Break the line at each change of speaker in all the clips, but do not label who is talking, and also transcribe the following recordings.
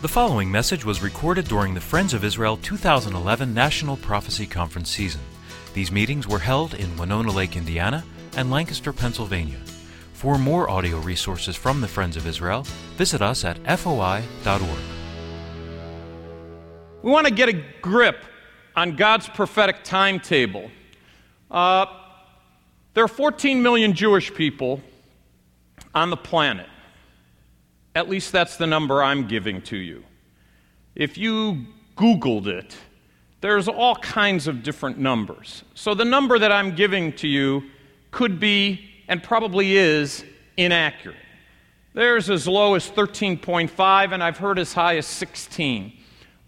The following message was recorded during the Friends of Israel 2011 National Prophecy Conference season. These meetings were held in Winona Lake, Indiana, and Lancaster, Pennsylvania. For more audio resources from the Friends of Israel, visit us at foi.org.
We want to get a grip on God's prophetic timetable. Uh, there are 14 million Jewish people on the planet. At least that's the number I'm giving to you. If you Googled it, there's all kinds of different numbers. So the number that I'm giving to you could be, and probably is, inaccurate. There's as low as 13.5, and I've heard as high as 16.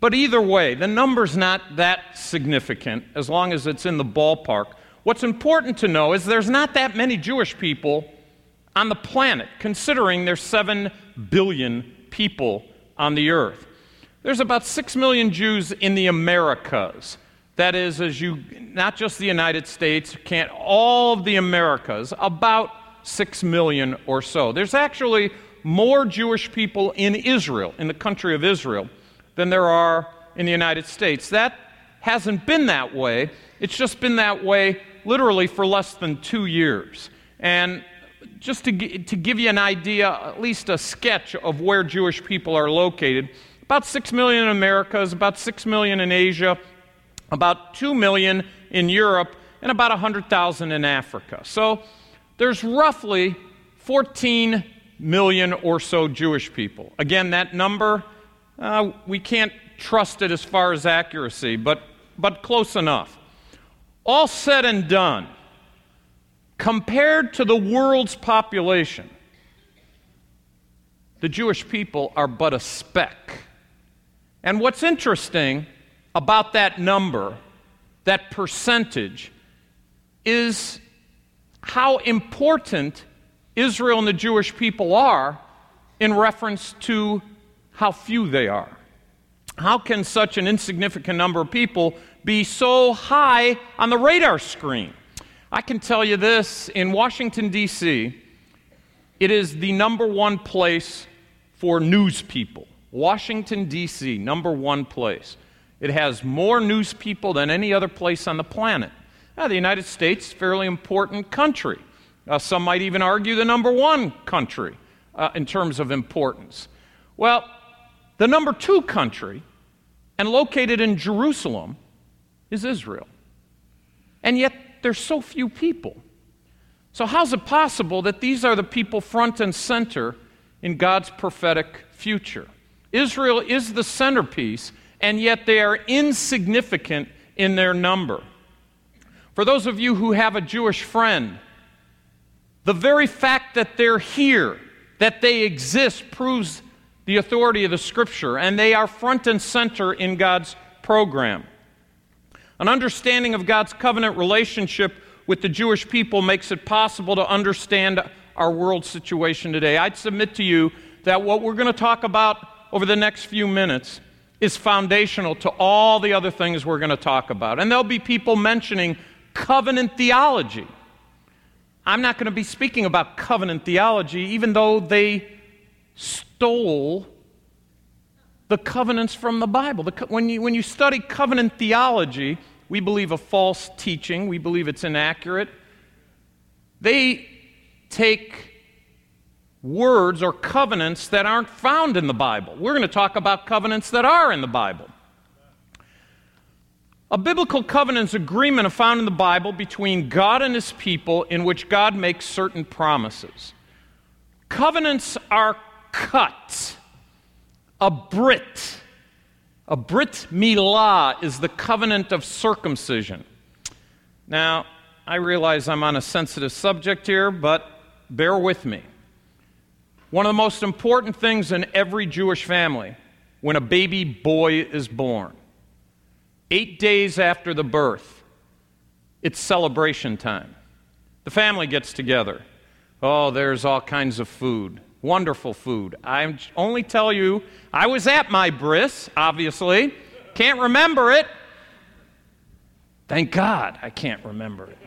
But either way, the number's not that significant as long as it's in the ballpark. What's important to know is there's not that many Jewish people on the planet, considering there's 7 billion people on the earth. There's about 6 million Jews in the Americas. That is, as you, not just the United States, can't, all of the Americas, about 6 million or so. There's actually more Jewish people in Israel, in the country of Israel, than there are in the United States. That hasn't been that way. It's just been that way literally for less than two years. And just to, to give you an idea, at least a sketch of where Jewish people are located, about 6 million in America, about 6 million in Asia, about 2 million in Europe, and about 100,000 in Africa. So there's roughly 14 million or so Jewish people. Again, that number, uh, we can't trust it as far as accuracy, but, but close enough. All said and done, Compared to the world's population, the Jewish people are but a speck. And what's interesting about that number, that percentage, is how important Israel and the Jewish people are in reference to how few they are. How can such an insignificant number of people be so high on the radar screen? I can tell you this in Washington, D.C., it is the number one place for news people. Washington, D.C., number one place. It has more news people than any other place on the planet. Now, the United States, fairly important country. Uh, some might even argue the number one country uh, in terms of importance. Well, the number two country, and located in Jerusalem, is Israel. And yet, there's so few people. So, how's it possible that these are the people front and center in God's prophetic future? Israel is the centerpiece, and yet they are insignificant in their number. For those of you who have a Jewish friend, the very fact that they're here, that they exist, proves the authority of the Scripture, and they are front and center in God's program. An understanding of God's covenant relationship with the Jewish people makes it possible to understand our world situation today. I'd submit to you that what we're going to talk about over the next few minutes is foundational to all the other things we're going to talk about. And there'll be people mentioning covenant theology. I'm not going to be speaking about covenant theology, even though they stole the covenants from the Bible. The, when, you, when you study covenant theology, we believe a false teaching, we believe it's inaccurate. They take words or covenants that aren't found in the Bible. We're going to talk about covenants that are in the Bible. A biblical covenant is agreement found in the Bible between God and his people in which God makes certain promises. Covenants are cut. A Brit a Brit Milah is the covenant of circumcision. Now, I realize I'm on a sensitive subject here, but bear with me. One of the most important things in every Jewish family when a baby boy is born, eight days after the birth, it's celebration time. The family gets together. Oh, there's all kinds of food. Wonderful food. I only tell you, I was at my bris, obviously. Can't remember it. Thank God I can't remember it.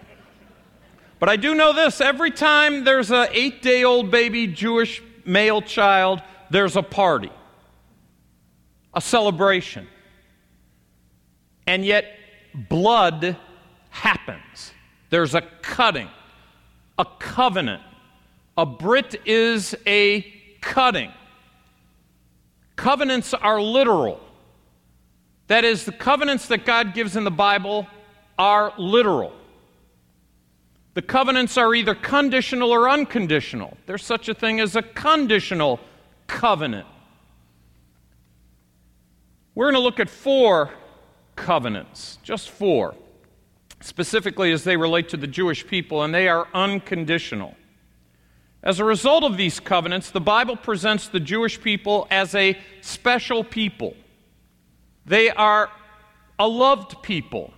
But I do know this every time there's an eight day old baby Jewish male child, there's a party. a celebration. And yet, blood happens. There's a cutting, a covenant. A Brit is a cutting. Covenants are literal. That is, the covenants that God gives in the Bible are literal. The covenants are either conditional or unconditional. There's such a thing as a conditional covenant. We're going to look at four covenants, just four, specifically as they relate to the Jewish people, and they are unconditional. As a result of these covenants, the Bible presents the Jewish people as a special people. They are a loved people.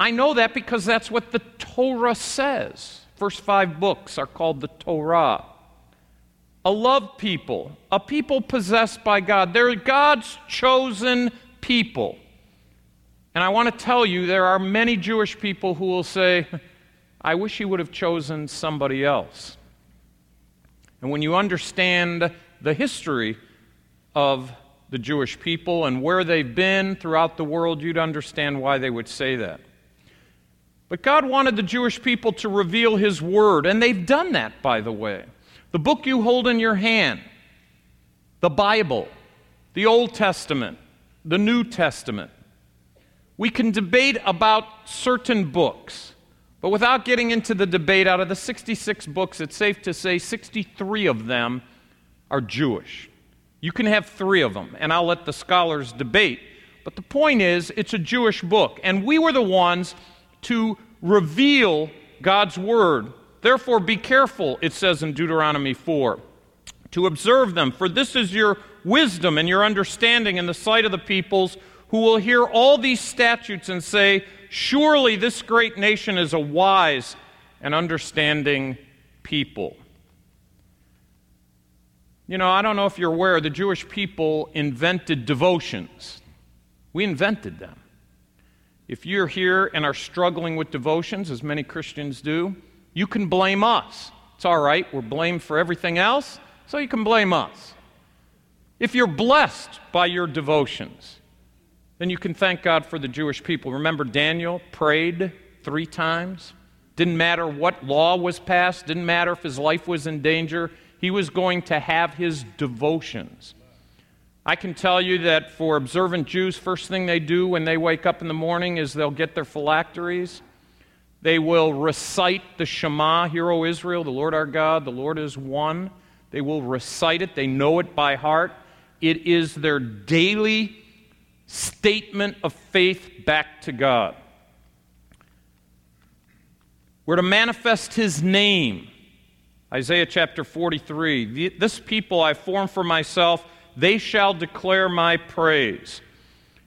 I know that because that's what the Torah says. First five books are called the Torah. A loved people, a people possessed by God. They're God's chosen people. And I want to tell you, there are many Jewish people who will say, I wish he would have chosen somebody else. And when you understand the history of the Jewish people and where they've been throughout the world, you'd understand why they would say that. But God wanted the Jewish people to reveal His Word, and they've done that, by the way. The book you hold in your hand, the Bible, the Old Testament, the New Testament. We can debate about certain books, but without getting into the debate, out of the 66 books, it's safe to say 63 of them are Jewish. You can have three of them, and I'll let the scholars debate. But the point is, it's a Jewish book, and we were the ones to reveal God's word. Therefore, be careful, it says in Deuteronomy 4, to observe them, for this is your wisdom and your understanding in the sight of the peoples who will hear all these statutes and say, Surely this great nation is a wise and understanding people. You know, I don't know if you're aware, the Jewish people invented devotions. We invented them. If you're here and are struggling with devotions, as many Christians do, you can blame us. It's all right, we're blamed for everything else, so you can blame us. If you're blessed by your devotions, then you can thank God for the Jewish people. Remember, Daniel prayed three times. Didn't matter what law was passed, didn't matter if his life was in danger. He was going to have his devotions. I can tell you that for observant Jews, first thing they do when they wake up in the morning is they'll get their phylacteries. They will recite the Shema, Hear, O Israel, the Lord our God, the Lord is one. They will recite it, they know it by heart. It is their daily statement of faith back to God. We're to manifest His name Isaiah chapter 43 This people I form for myself, they shall declare my praise.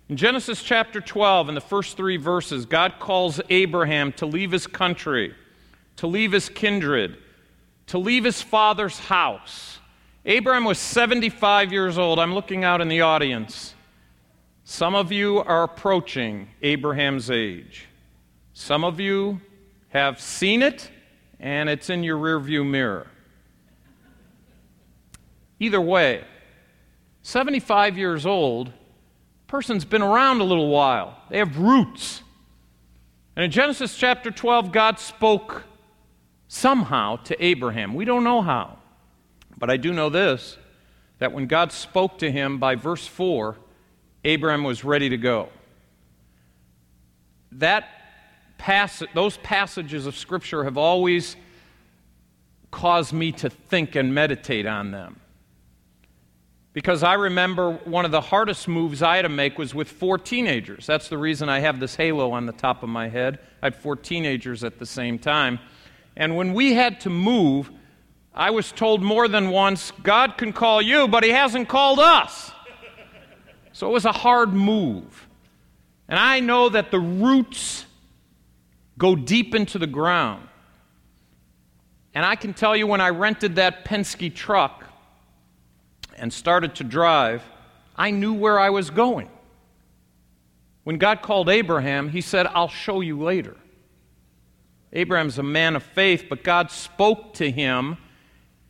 In Genesis chapter 12, in the first three verses, God calls Abraham to leave his country, to leave his kindred, to leave his father's house. Abraham was 75 years old. I'm looking out in the audience. Some of you are approaching Abraham's age. Some of you have seen it and it's in your rearview mirror. Either way, 75 years old, person's been around a little while. They have roots. And in Genesis chapter 12, God spoke somehow to Abraham. We don't know how. But I do know this that when God spoke to him by verse 4, Abraham was ready to go. That pass- those passages of Scripture have always caused me to think and meditate on them. Because I remember one of the hardest moves I had to make was with four teenagers. That's the reason I have this halo on the top of my head. I had four teenagers at the same time. And when we had to move, I was told more than once God can call you, but He hasn't called us. So it was a hard move. And I know that the roots go deep into the ground. And I can tell you when I rented that Penske truck and started to drive, I knew where I was going. When God called Abraham, he said, I'll show you later. Abraham's a man of faith, but God spoke to him,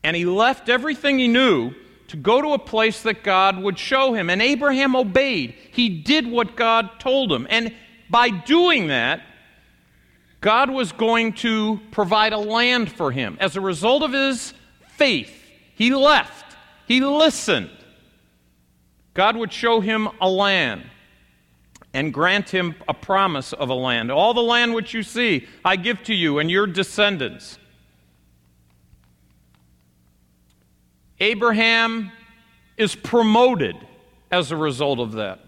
and he left everything he knew to go to a place that God would show him. And Abraham obeyed. He did what God told him. And by doing that, God was going to provide a land for him. As a result of his faith, he left, he listened. God would show him a land and grant him a promise of a land. All the land which you see, I give to you and your descendants. Abraham is promoted as a result of that.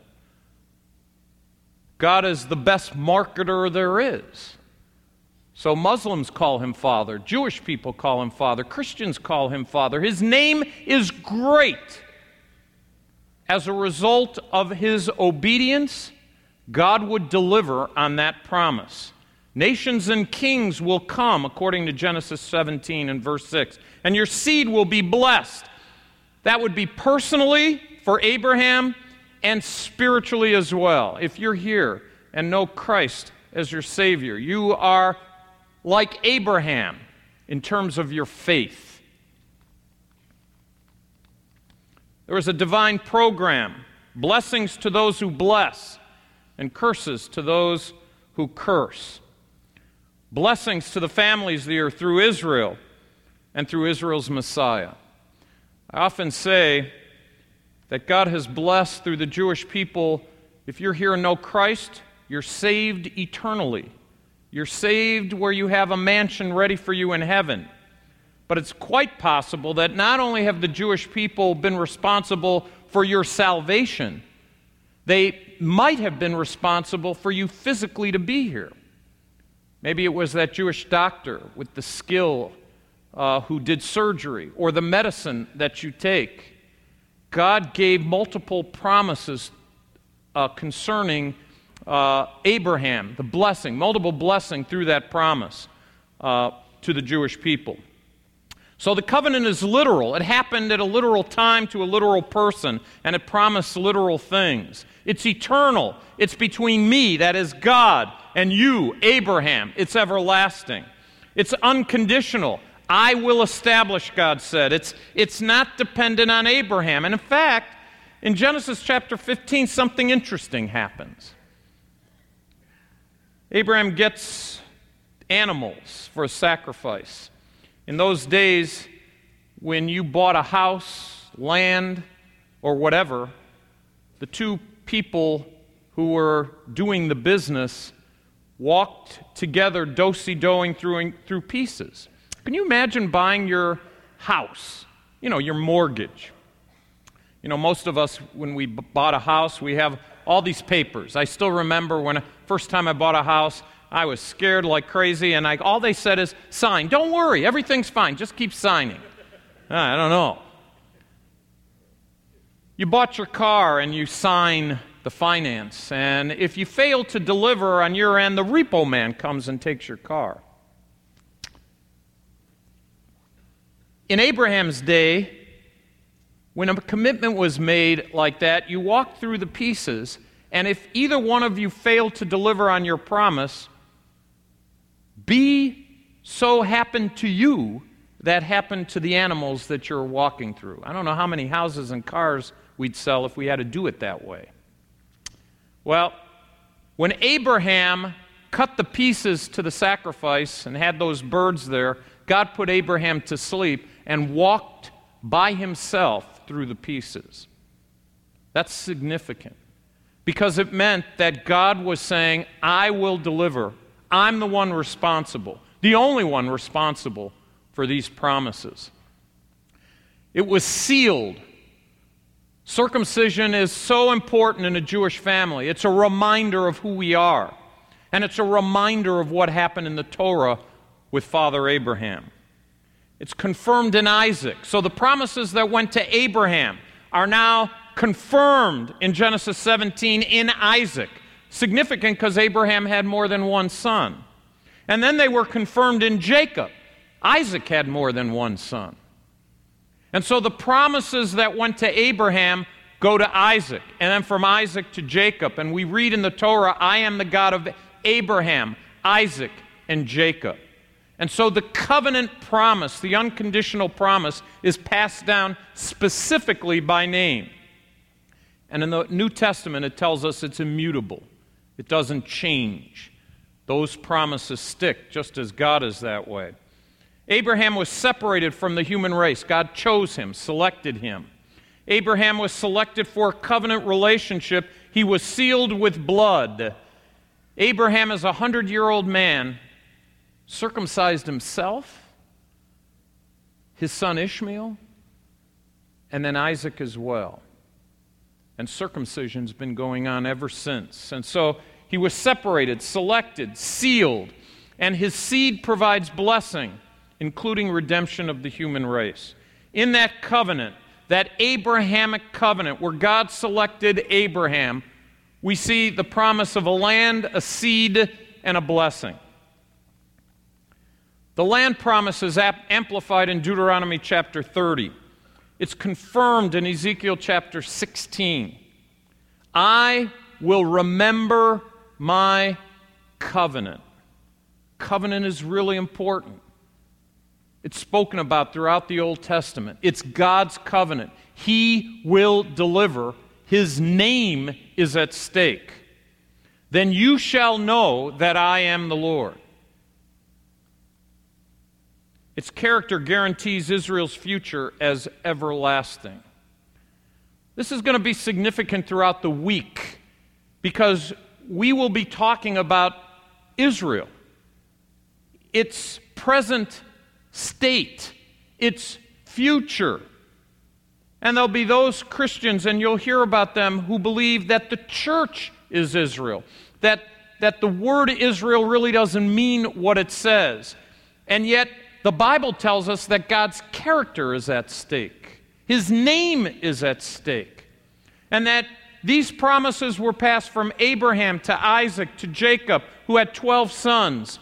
God is the best marketer there is. So Muslims call him father, Jewish people call him father, Christians call him father. His name is great. As a result of his obedience, God would deliver on that promise. Nations and kings will come, according to Genesis 17 and verse 6, and your seed will be blessed. That would be personally for Abraham and spiritually as well. If you're here and know Christ as your Savior, you are like Abraham in terms of your faith. There was a divine program blessings to those who bless, and curses to those who curse. Blessings to the families there through Israel and through Israel's Messiah. I often say that God has blessed through the Jewish people. If you're here and know Christ, you're saved eternally. You're saved where you have a mansion ready for you in heaven. But it's quite possible that not only have the Jewish people been responsible for your salvation, they might have been responsible for you physically to be here. Maybe it was that Jewish doctor with the skill uh, who did surgery or the medicine that you take. God gave multiple promises uh, concerning uh, Abraham, the blessing, multiple blessing through that promise uh, to the Jewish people. So the covenant is literal. It happened at a literal time to a literal person, and it promised literal things. It's eternal. It's between me, that is God, and you, Abraham. It's everlasting. It's unconditional. I will establish, God said. It's, it's not dependent on Abraham. And in fact, in Genesis chapter 15, something interesting happens. Abraham gets animals for a sacrifice. In those days, when you bought a house, land, or whatever, the two people who were doing the business walked together, dosy doing through, through pieces. Can you imagine buying your house? You know, your mortgage. You know, most of us, when we b- bought a house, we have all these papers. I still remember when first time I bought a house, I was scared like crazy, and I, all they said is, sign. Don't worry, everything's fine. Just keep signing. Ah, I don't know. You bought your car and you sign the finance, and if you fail to deliver on your end, the repo man comes and takes your car. In Abraham's day, when a commitment was made like that, you walked through the pieces, and if either one of you failed to deliver on your promise, be so happened to you that happened to the animals that you're walking through. I don't know how many houses and cars we'd sell if we had to do it that way. Well, when Abraham cut the pieces to the sacrifice and had those birds there, God put Abraham to sleep and walked by himself through the pieces. That's significant because it meant that God was saying, I will deliver. I'm the one responsible, the only one responsible for these promises. It was sealed. Circumcision is so important in a Jewish family. It's a reminder of who we are, and it's a reminder of what happened in the Torah with Father Abraham. It's confirmed in Isaac. So the promises that went to Abraham are now confirmed in Genesis 17 in Isaac. Significant because Abraham had more than one son. And then they were confirmed in Jacob. Isaac had more than one son. And so the promises that went to Abraham go to Isaac, and then from Isaac to Jacob. And we read in the Torah, I am the God of Abraham, Isaac, and Jacob. And so the covenant promise, the unconditional promise, is passed down specifically by name. And in the New Testament, it tells us it's immutable, it doesn't change. Those promises stick, just as God is that way. Abraham was separated from the human race. God chose him, selected him. Abraham was selected for a covenant relationship. He was sealed with blood. Abraham, as a hundred year old man, circumcised himself, his son Ishmael, and then Isaac as well. And circumcision's been going on ever since. And so he was separated, selected, sealed, and his seed provides blessing, including redemption of the human race. In that covenant, that Abrahamic covenant where God selected Abraham, we see the promise of a land, a seed, and a blessing. The land promise is amplified in Deuteronomy chapter 30. It's confirmed in Ezekiel chapter 16. I will remember my covenant. Covenant is really important. It's spoken about throughout the Old Testament. It's God's covenant. He will deliver, His name is at stake. Then you shall know that I am the Lord. Its character guarantees Israel's future as everlasting. This is going to be significant throughout the week because we will be talking about Israel, its present state, its future. And there'll be those Christians, and you'll hear about them, who believe that the church is Israel, that, that the word Israel really doesn't mean what it says. And yet, the Bible tells us that God's character is at stake, His name is at stake, and that these promises were passed from Abraham to Isaac to Jacob, who had 12 sons,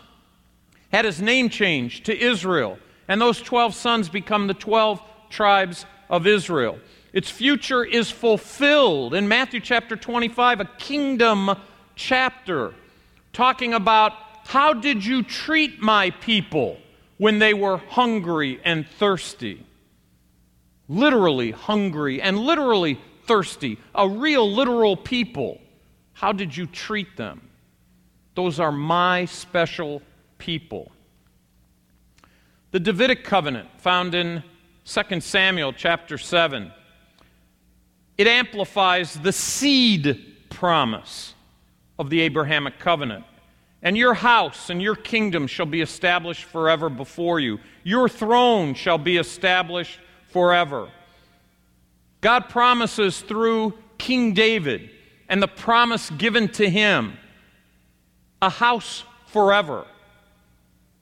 had his name changed to Israel, and those 12 sons become the 12 tribes of Israel. Its future is fulfilled in Matthew chapter 25, a kingdom chapter, talking about how did you treat my people when they were hungry and thirsty? Literally hungry and literally thirsty, a real literal people. How did you treat them? Those are my special people. The Davidic covenant found in 2 Samuel chapter 7. It amplifies the seed promise of the Abrahamic covenant. And your house and your kingdom shall be established forever before you. Your throne shall be established forever. God promises through King David and the promise given to him a house forever,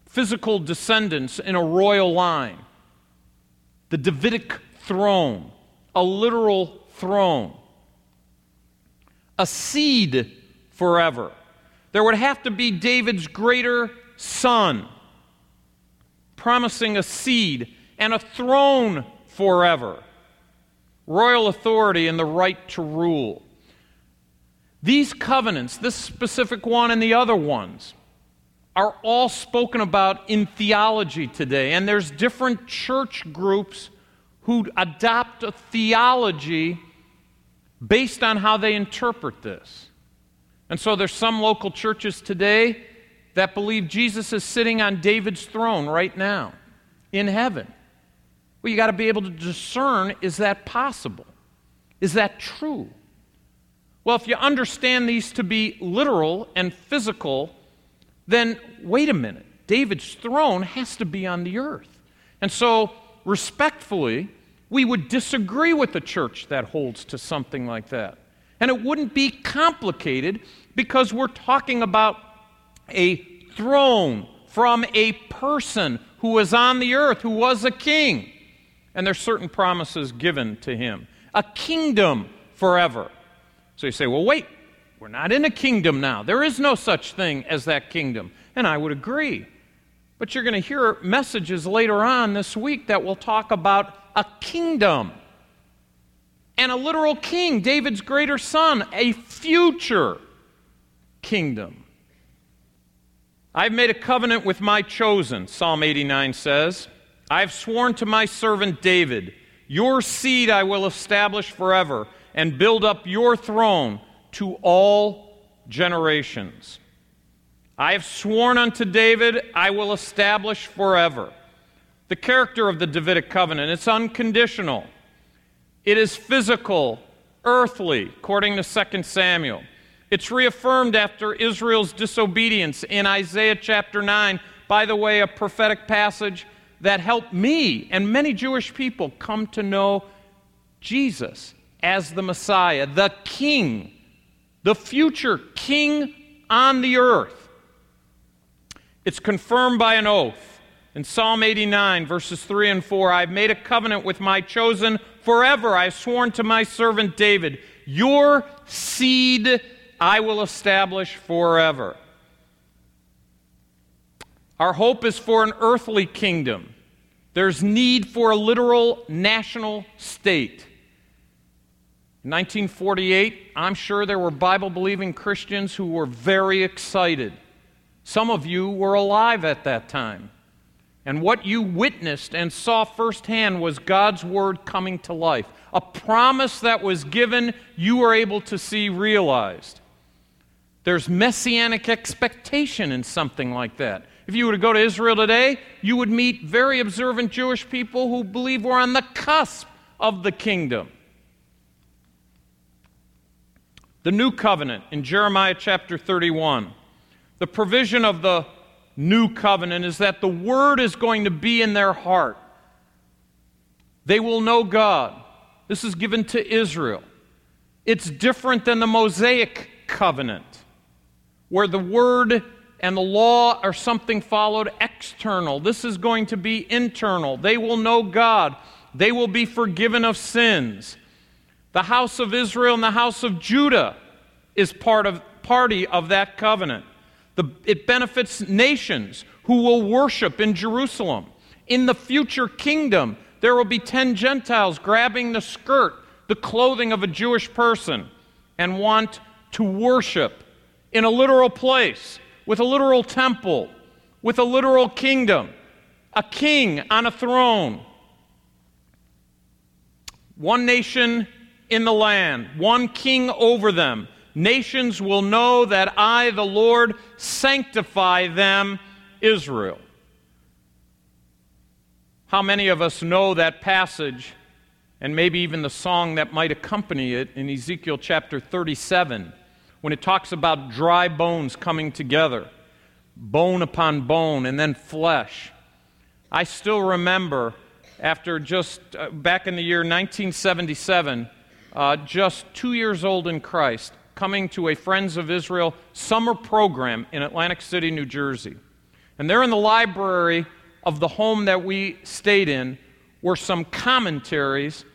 physical descendants in a royal line, the Davidic throne, a literal throne, a seed forever. There would have to be David's greater son, promising a seed and a throne forever royal authority and the right to rule. These covenants, this specific one and the other ones, are all spoken about in theology today. And there's different church groups who adopt a theology based on how they interpret this. And so there's some local churches today that believe Jesus is sitting on David's throne right now in heaven. Well, you got to be able to discern is that possible? Is that true? Well, if you understand these to be literal and physical, then wait a minute. David's throne has to be on the earth. And so, respectfully, we would disagree with the church that holds to something like that. And it wouldn't be complicated because we're talking about a throne from a person who was on the earth, who was a king and there's certain promises given to him. A kingdom forever. So you say, well, wait, we're not in a kingdom now. There is no such thing as that kingdom. And I would agree. But you're going to hear messages later on this week that will talk about a kingdom and a literal king, David's greater son, a future kingdom. I've made a covenant with my chosen, Psalm 89 says. I've sworn to my servant David, Your seed I will establish forever and build up your throne to all generations. I have sworn unto David, I will establish forever. The character of the Davidic covenant, it's unconditional. It is physical, earthly, according to 2 Samuel. It's reaffirmed after Israel's disobedience in Isaiah chapter 9. By the way, a prophetic passage that helped me and many Jewish people come to know Jesus as the Messiah, the King, the future King on the earth. It's confirmed by an oath. In Psalm 89, verses 3 and 4, I've made a covenant with my chosen forever. I've sworn to my servant David, Your seed I will establish forever. Our hope is for an earthly kingdom. There's need for a literal national state. In 1948, I'm sure there were Bible believing Christians who were very excited. Some of you were alive at that time. And what you witnessed and saw firsthand was God's word coming to life. A promise that was given, you were able to see realized. There's messianic expectation in something like that. If you were to go to Israel today, you would meet very observant Jewish people who believe we're on the cusp of the kingdom. The new covenant in Jeremiah chapter 31. The provision of the new covenant is that the word is going to be in their heart. They will know God. This is given to Israel. It's different than the Mosaic covenant where the word and the law are something followed external. This is going to be internal. They will know God, they will be forgiven of sins. The house of Israel and the house of Judah is part of party of that covenant. The, it benefits nations who will worship in Jerusalem. In the future kingdom, there will be 10 Gentiles grabbing the skirt, the clothing of a Jewish person, and want to worship in a literal place, with a literal temple, with a literal kingdom, a king on a throne. One nation in the land, one king over them. Nations will know that I, the Lord, sanctify them, Israel. How many of us know that passage and maybe even the song that might accompany it in Ezekiel chapter 37? When it talks about dry bones coming together, bone upon bone, and then flesh. I still remember after just uh, back in the year 1977, uh, just two years old in Christ, coming to a Friends of Israel summer program in Atlantic City, New Jersey. And there in the library of the home that we stayed in were some commentaries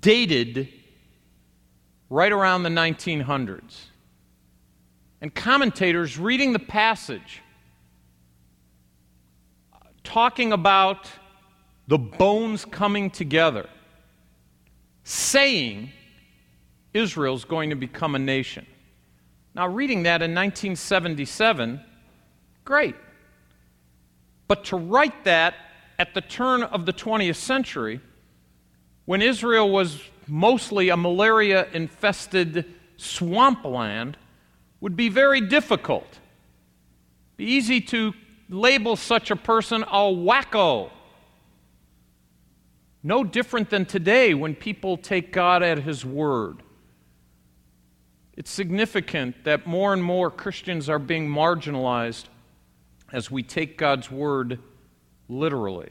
dated right around the 1900s. And commentators reading the passage, talking about the bones coming together, saying Israel's going to become a nation. Now, reading that in 1977, great. But to write that at the turn of the 20th century, when Israel was mostly a malaria infested swampland, would be very difficult. Be easy to label such a person a wacko. No different than today when people take God at His word. It's significant that more and more Christians are being marginalized as we take God's word literally.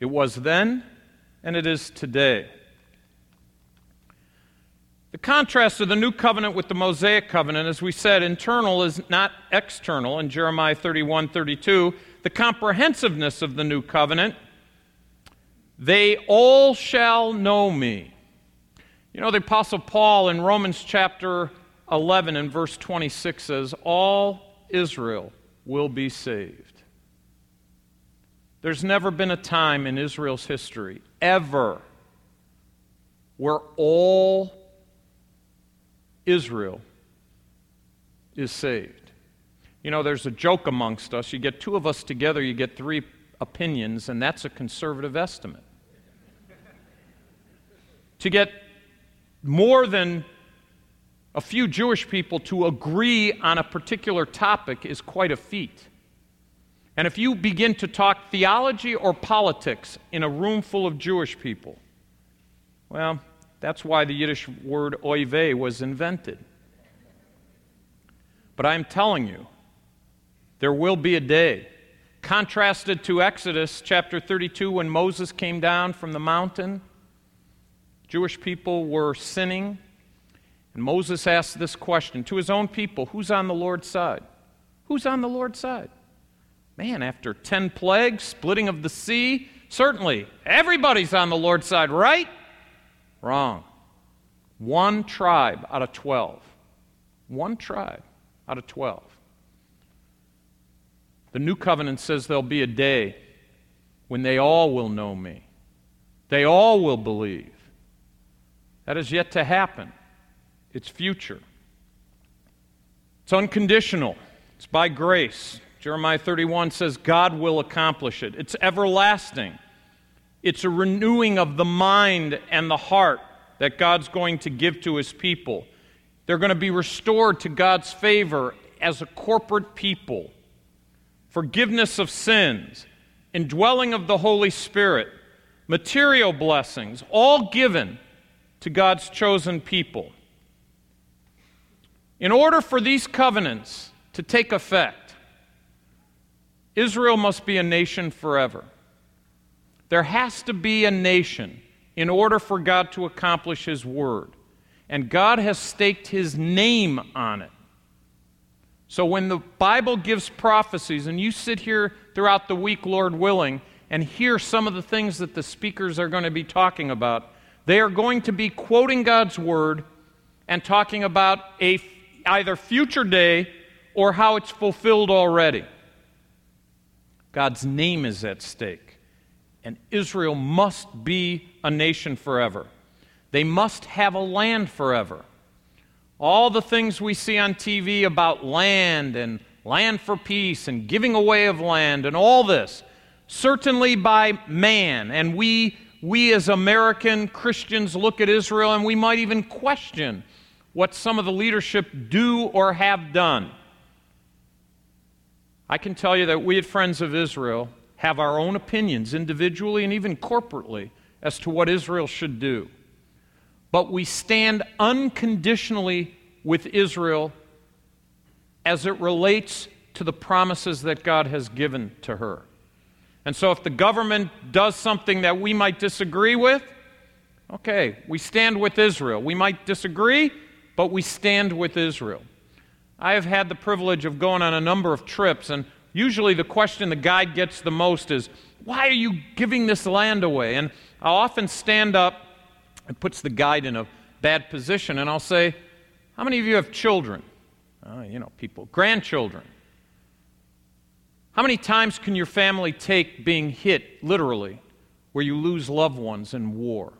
It was then, and it is today. The contrast of the new covenant with the Mosaic covenant, as we said, internal is not external in Jeremiah 31 32. The comprehensiveness of the new covenant, they all shall know me. You know, the Apostle Paul in Romans chapter 11 and verse 26 says, All Israel will be saved. There's never been a time in Israel's history, ever, where all Israel is saved. You know, there's a joke amongst us. You get two of us together, you get three opinions, and that's a conservative estimate. to get more than a few Jewish people to agree on a particular topic is quite a feat. And if you begin to talk theology or politics in a room full of Jewish people, well, that's why the Yiddish word oy vey was invented. But I'm telling you, there will be a day, contrasted to Exodus chapter 32 when Moses came down from the mountain. Jewish people were sinning. And Moses asked this question to his own people Who's on the Lord's side? Who's on the Lord's side? Man, after 10 plagues, splitting of the sea, certainly everybody's on the Lord's side, right? Wrong. One tribe out of 12. One tribe out of 12. The new covenant says there'll be a day when they all will know me. They all will believe. That is yet to happen. It's future. It's unconditional. It's by grace. Jeremiah 31 says God will accomplish it. It's everlasting. It's a renewing of the mind and the heart that God's going to give to his people. They're going to be restored to God's favor as a corporate people. Forgiveness of sins, indwelling of the Holy Spirit, material blessings, all given to God's chosen people. In order for these covenants to take effect, Israel must be a nation forever. There has to be a nation in order for God to accomplish His word. And God has staked His name on it. So when the Bible gives prophecies, and you sit here throughout the week, Lord willing, and hear some of the things that the speakers are going to be talking about, they are going to be quoting God's word and talking about a either future day or how it's fulfilled already. God's name is at stake. And Israel must be a nation forever. They must have a land forever. All the things we see on TV about land and land for peace and giving away of land and all this, certainly by man. And we, we as American Christians look at Israel and we might even question what some of the leadership do or have done. I can tell you that we at Friends of Israel have our own opinions individually and even corporately as to what Israel should do. But we stand unconditionally with Israel as it relates to the promises that God has given to her. And so if the government does something that we might disagree with, okay, we stand with Israel. We might disagree, but we stand with Israel. I have had the privilege of going on a number of trips, and usually the question the guide gets the most is, Why are you giving this land away? And I'll often stand up, it puts the guide in a bad position, and I'll say, How many of you have children? Uh, you know, people, grandchildren. How many times can your family take being hit, literally, where you lose loved ones in war?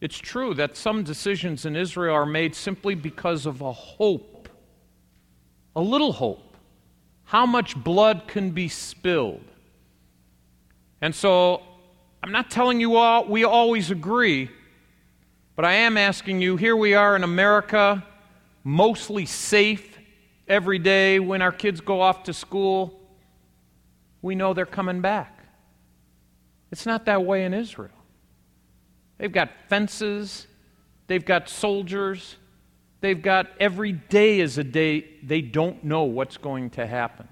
It's true that some decisions in Israel are made simply because of a hope, a little hope. How much blood can be spilled? And so, I'm not telling you all we always agree, but I am asking you here we are in America, mostly safe every day when our kids go off to school. We know they're coming back. It's not that way in Israel. They've got fences, they've got soldiers, they've got every day is a day they don't know what's going to happen.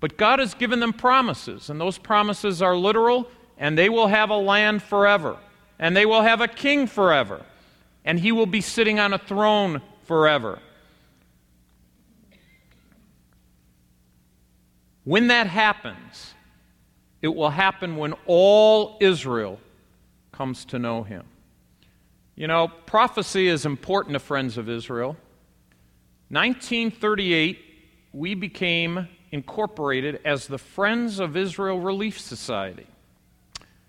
But God has given them promises, and those promises are literal, and they will have a land forever, and they will have a king forever, and he will be sitting on a throne forever. When that happens, it will happen when all Israel comes to know him. You know, prophecy is important to Friends of Israel. 1938, we became incorporated as the Friends of Israel Relief Society.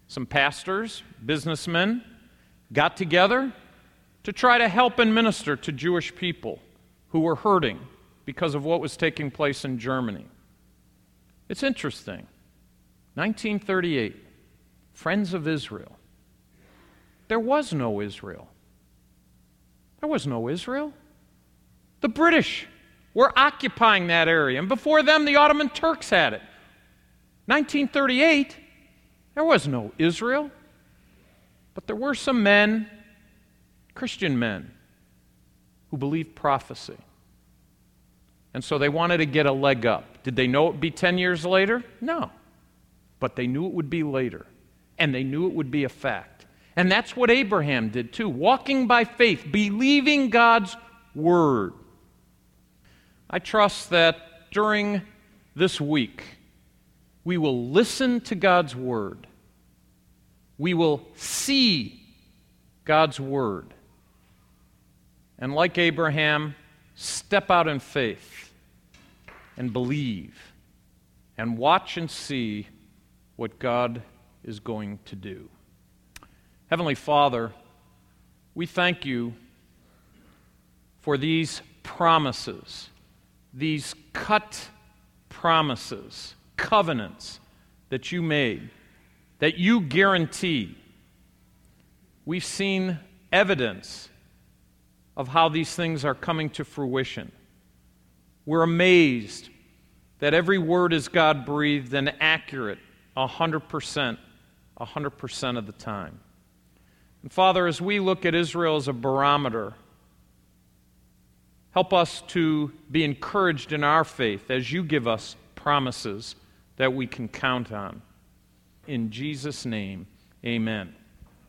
Some pastors, businessmen got together to try to help and minister to Jewish people who were hurting because of what was taking place in Germany. It's interesting. 1938, Friends of Israel. There was no Israel. There was no Israel. The British were occupying that area, and before them, the Ottoman Turks had it. 1938, there was no Israel. But there were some men, Christian men, who believed prophecy. And so they wanted to get a leg up. Did they know it would be 10 years later? No. But they knew it would be later. And they knew it would be a fact. And that's what Abraham did too, walking by faith, believing God's word. I trust that during this week, we will listen to God's word. We will see God's word. And like Abraham, step out in faith and believe and watch and see what God is going to do. Heavenly Father, we thank you for these promises, these cut promises, covenants that you made, that you guarantee. We've seen evidence of how these things are coming to fruition. We're amazed that every word is God breathed and accurate 100%, 100% of the time. And Father, as we look at Israel as a barometer, help us to be encouraged in our faith as you give us promises that we can count on. In Jesus' name, amen.